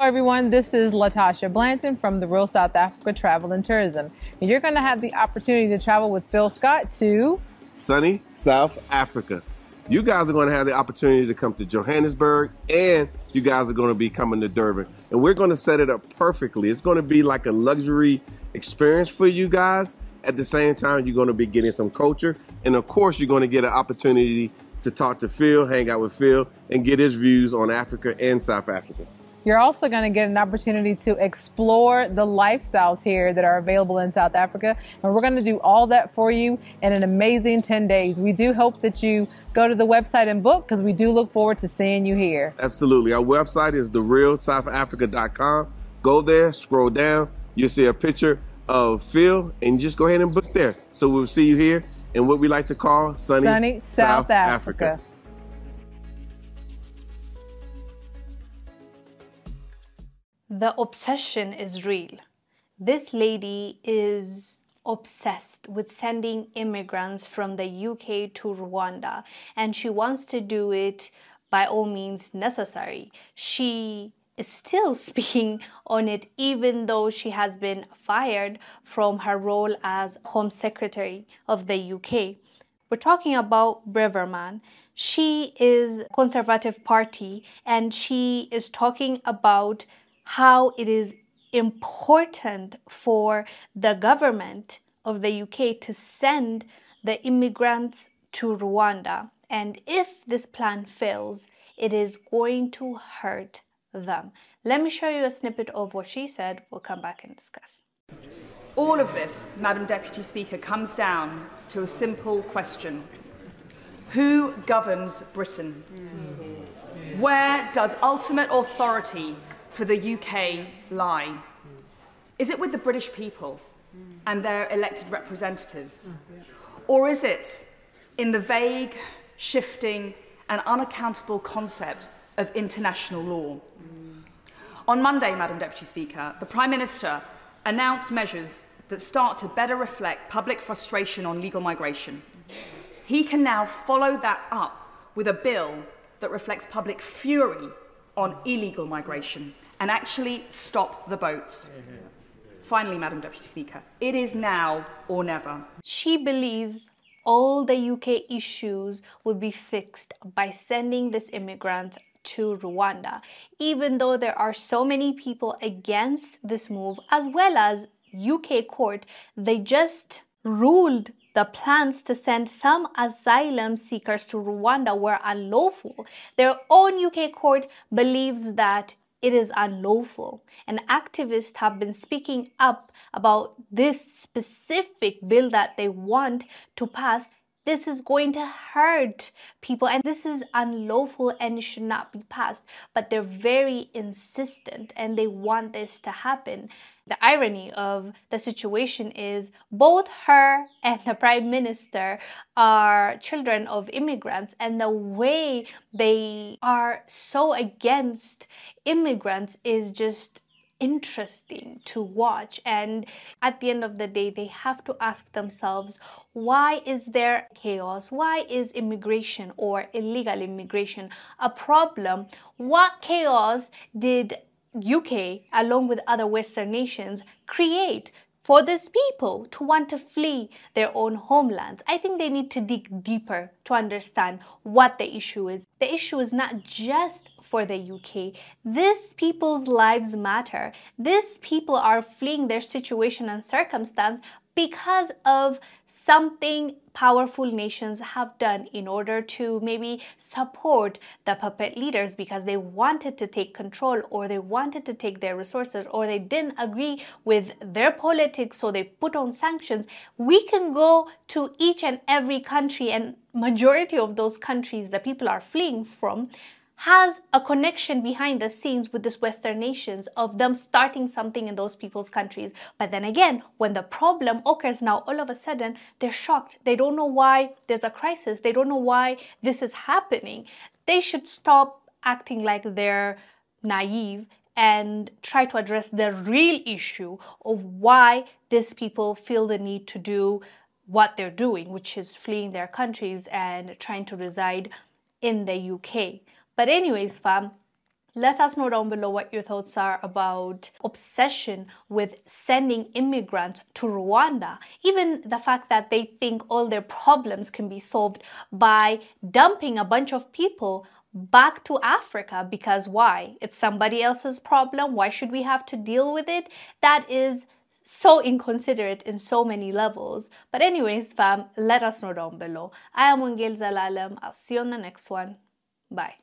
Hello everyone, this is Latasha Blanton from the Real South Africa Travel and Tourism. And you're going to have the opportunity to travel with Phil Scott to sunny South Africa. You guys are going to have the opportunity to come to Johannesburg and you guys are going to be coming to Durban. And we're going to set it up perfectly. It's going to be like a luxury experience for you guys. At the same time, you're going to be getting some culture. And of course, you're going to get an opportunity to talk to Phil, hang out with Phil, and get his views on Africa and South Africa. You're also going to get an opportunity to explore the lifestyles here that are available in South Africa. And we're going to do all that for you in an amazing 10 days. We do hope that you go to the website and book because we do look forward to seeing you here. Absolutely. Our website is therealsouthafrica.com. Go there, scroll down, you'll see a picture of Phil, and just go ahead and book there. So we'll see you here in what we like to call sunny, sunny South, South Africa. Africa. The obsession is real. This lady is obsessed with sending immigrants from the UK to Rwanda and she wants to do it by all means necessary. She is still speaking on it even though she has been fired from her role as Home Secretary of the UK. We're talking about Braverman. She is Conservative Party and she is talking about how it is important for the government of the UK to send the immigrants to Rwanda. And if this plan fails, it is going to hurt them. Let me show you a snippet of what she said. We'll come back and discuss. All of this, Madam Deputy Speaker, comes down to a simple question Who governs Britain? Mm-hmm. Where does ultimate authority for the UK lie? Is it with the British people and their elected representatives? Or is it in the vague, shifting, and unaccountable concept of international law? On Monday, Madam Deputy Speaker, the Prime Minister announced measures that start to better reflect public frustration on legal migration. He can now follow that up with a bill that reflects public fury on illegal migration and actually stop the boats. Finally, Madam Deputy Speaker, it is now or never. She believes all the UK issues will be fixed by sending this immigrant to Rwanda, even though there are so many people against this move, as well as UK court, they just ruled the plans to send some asylum seekers to Rwanda were unlawful. Their own UK court believes that it is unlawful. And activists have been speaking up about this specific bill that they want to pass this is going to hurt people and this is unlawful and it should not be passed. But they're very insistent and they want this to happen. The irony of the situation is both her and the prime minister are children of immigrants, and the way they are so against immigrants is just interesting to watch. And at the end of the day they have to ask themselves why is there chaos? Why is immigration or illegal immigration a problem? What chaos did UK along with other western nations create for these people to want to flee their own homelands. I think they need to dig deeper to understand what the issue is. The issue is not just for the UK. These people's lives matter. These people are fleeing their situation and circumstance because of something powerful nations have done in order to maybe support the puppet leaders because they wanted to take control or they wanted to take their resources or they didn't agree with their politics so they put on sanctions. We can go to each and every country and majority of those countries that people are fleeing from has a connection behind the scenes with these Western nations of them starting something in those people's countries. But then again, when the problem occurs now, all of a sudden, they're shocked. They don't know why there's a crisis. They don't know why this is happening. They should stop acting like they're naive and try to address the real issue of why these people feel the need to do what they're doing, which is fleeing their countries and trying to reside in the UK. But anyways, fam, Let us know down below what your thoughts are about obsession with sending immigrants to Rwanda. Even the fact that they think all their problems can be solved by dumping a bunch of people back to Africa because why? It's somebody else's problem. Why should we have to deal with it? That is so inconsiderate in so many levels. But anyways, fam, let us know down below. I am Wongel Zelalem. I'll see you on the next one. Bye.